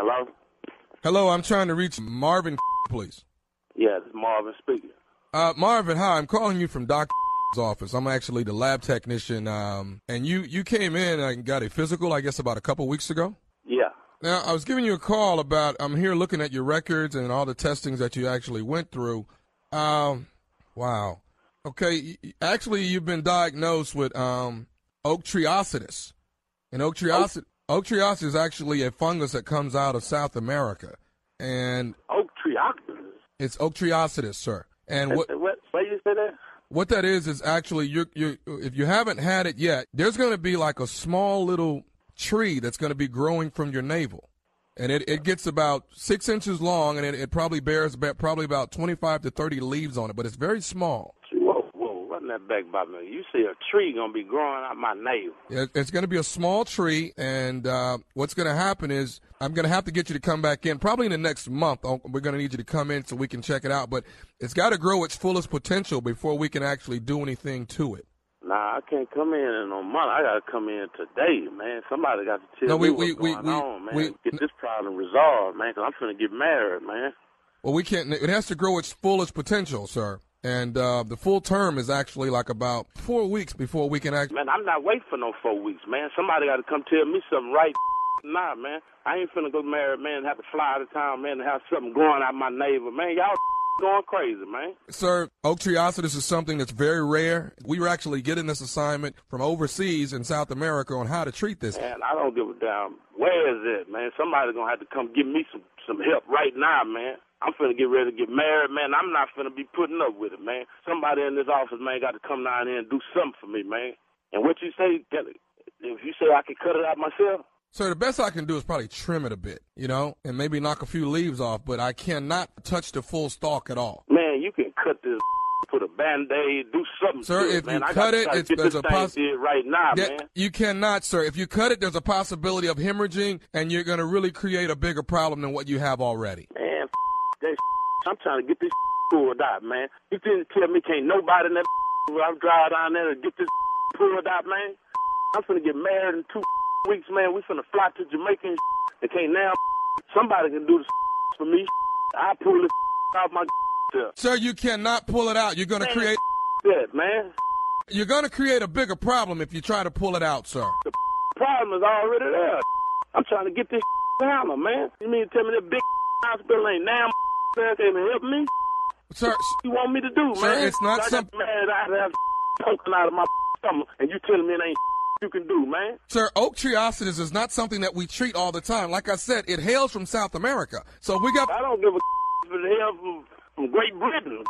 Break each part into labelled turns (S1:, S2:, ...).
S1: Hello?
S2: Hello, I'm trying to reach Marvin, please.
S1: Yeah, this Marvin speaking.
S2: Uh, Marvin, hi. I'm calling you from Doc's office. I'm actually the lab technician. Um, and you you came in and got a physical, I guess, about a couple weeks ago.
S1: Yeah.
S2: Now, I was giving you a call about. I'm here looking at your records and all the testings that you actually went through. Um, wow. Okay. Actually, you've been diagnosed with um, treositis, and oak Oak treositis is actually a fungus that comes out of South America, and
S1: Oak octopus.
S2: it's oak treositis, sir. And what
S1: What? Where you say that?
S2: what that is is actually you you if you haven't had it yet, there's going to be like a small little tree that's going to be growing from your navel, and it, it gets about six inches long, and it, it probably bears about, probably about 25 to 30 leaves on it, but it's very small.
S1: That back by me. You see a tree gonna be growing out my
S2: nail. It's going to be a small tree, and uh, what's going to happen is I'm going to have to get you to come back in probably in the next month. We're going to need you to come in so we can check it out, but it's got to grow its fullest potential before we can actually do anything to it.
S1: Nah, I can't come in in no month. I gotta come in today, man. Somebody got to tell
S2: No, we-
S1: me what's
S2: we- we-
S1: going
S2: we-
S1: on, man.
S2: we-
S1: Get this problem resolved, man. Cause I'm finna get married, man.
S2: Well, we can't. It has to grow its fullest potential, sir. And uh, the full term is actually like about four weeks before we can actually.
S1: Man, I'm not waiting for no four weeks, man. Somebody got to come tell me something right now, man. I ain't finna go married, man, and have to fly out of town, man, and have something going out my neighbor, man. Y'all going crazy, man.
S2: Sir, oak treositis is something that's very rare. We were actually getting this assignment from overseas in South America on how to treat this.
S1: Man, I don't give a damn. Where is it, man? Somebody's gonna have to come give me some some help right now, man. I'm finna get ready to get married, man. I'm not finna be putting up with it, man. Somebody in this office, man, got to come down here and do something for me, man. And what you say, if you say I can cut it out myself,
S2: Sir, the best I can do is probably trim it a bit, you know, and maybe knock a few leaves off, but I cannot touch the full stalk at all.
S1: man, you can cut this, put a band-aid, do something.
S2: Sir,
S1: to it,
S2: if
S1: man.
S2: you
S1: I
S2: cut it, it's- there's a
S1: possibility. right now,
S2: Yeah,
S1: man.
S2: you cannot, sir. If you cut it, there's a possibility of hemorrhaging, and you're going to really create a bigger problem than what you have already.
S1: Man, f- that I'm trying to get this pulled out, man. You didn't tell me can't nobody in that when I'm driving down there to get this pulled out, man. I'm finna get married in two weeks, man. We finna fly to Jamaica and and can't now somebody can do this for me. I pull this out my self.
S2: Sir, you cannot pull it out. You're going to
S1: Man.
S2: create
S1: that, man.
S2: you're going to create a bigger problem if you try to pull it out, sir.
S1: The problem is already there. I'm trying to get this hammer, man. You mean to tell me that big hospital ain't now there can help me?
S2: Sir,
S1: you want me to do,
S2: Sir,
S1: man?
S2: it's not
S1: I got
S2: some-
S1: mad I have poking out of my stomach, and you telling me it ain't you can do, man?
S2: sir, oak treositis is not something that we treat all the time. Like I said, it hails from South America. So we got
S1: I don't give a for the help from, from Great Britain.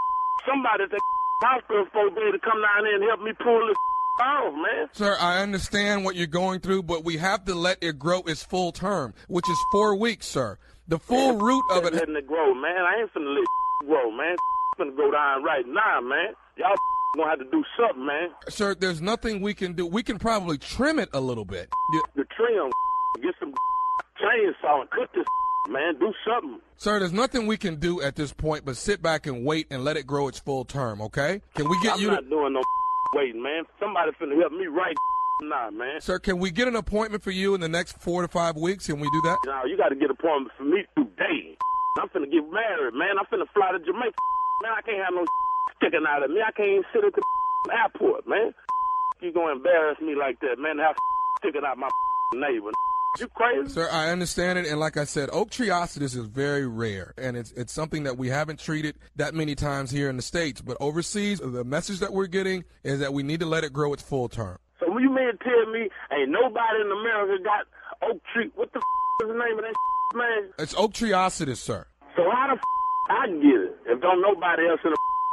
S1: Somebody at the hospital be able to come down there and help me pull this off, man.
S2: Sir, I understand what you're going through, but we have to let it grow its full term, which is four weeks, sir. The full
S1: Man,
S2: root of it.
S1: letting it grow, man. I ain't finna let it grow, man. finna go down right now, man. Y'all gonna have to do something, man.
S2: Sir, there's nothing we can do. We can probably trim it a little bit.
S1: The trim, get some chainsaw and cut this, man. Do something.
S2: Sir, there's nothing we can do at this point but sit back and wait and let it grow its full term, okay? Can we get you
S1: I'm
S2: you
S1: not
S2: to,
S1: doing no waiting, man. Somebody finna help me right now, man.
S2: Sir, can we get an appointment for you in the next 4 to 5 weeks? Can we do that?
S1: Now you got to get an appointment for me today. I'm finna get married, man. I'm finna fly to Jamaica, man. I can't have no sticking out of me. I can't even sit at the airport, man. You gonna embarrass me like that, man? To have sticking out my neighbor. You crazy?
S2: Sir, I understand it, and like I said, oak treositis is very rare, and it's it's something that we haven't treated that many times here in the states. But overseas, the message that we're getting is that we need to let it grow its full term.
S1: So when you mean to tell me ain't nobody in America got oak tree? What the f- is the name of that man?
S2: It's oak treositis, sir.
S1: So how the f- I get it if don't nobody else in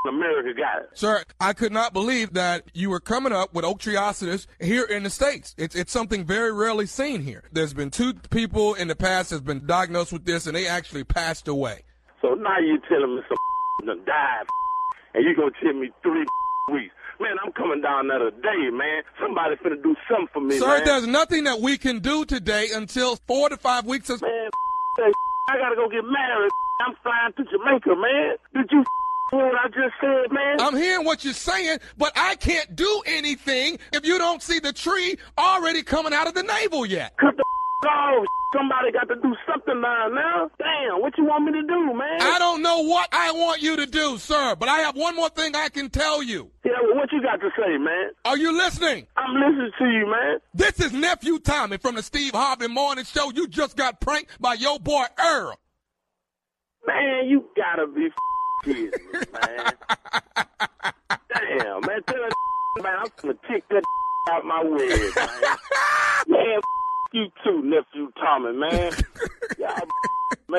S1: America got it?
S2: Sir, I could not believe that you were coming up with oak treositis here in the States. It's, it's something very rarely seen here. There's been two people in the past that's been diagnosed with this, and they actually passed away.
S1: So now you telling me some f done died, and you gonna tell me three weeks? Man, I'm coming down there today, man. Somebody finna do something for me,
S2: Sir,
S1: man.
S2: there's nothing that we can do today until four to five weeks. Is-
S1: Man, that I gotta go get married. I'm flying to Jamaica, man. Did you hear what I just said, man?
S2: I'm hearing what you're saying, but I can't do anything if you don't see the tree already coming out of the navel yet.
S1: Cut the off. Somebody got to do something now. Now, damn, what you want me to do, man?
S2: I don't know what I want you to do, sir, but I have one more thing I can tell you.
S1: Yeah, what you got to say, man?
S2: Are you listening?
S1: I'm listening to you, man.
S2: This is nephew Tommy from the Steve Harvey Morning Show. You just got pranked by your boy Earl.
S1: Man, you gotta be kidding me, man. Damn, man, tell that man I'm gonna kick that out my way, man. Man, you too, nephew Tommy, man. Y'all,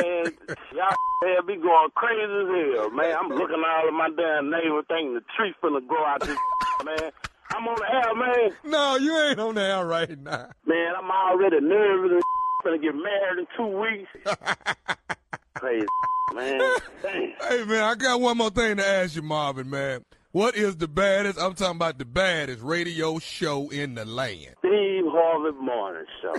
S1: man, y'all have me going crazy as hell, man. I'm looking all of my damn neighbor thinking the tree finna grow out this, man. I'm on the air, man.
S2: No, you ain't on the air right now.
S1: Man, I'm already nervous and gonna get married in two weeks. Crazy, man. Damn.
S2: Hey, man, I got one more thing to ask you, Marvin, man. What is the baddest, I'm talking about the baddest radio show in the land?
S1: Steve Harvey Morning Show.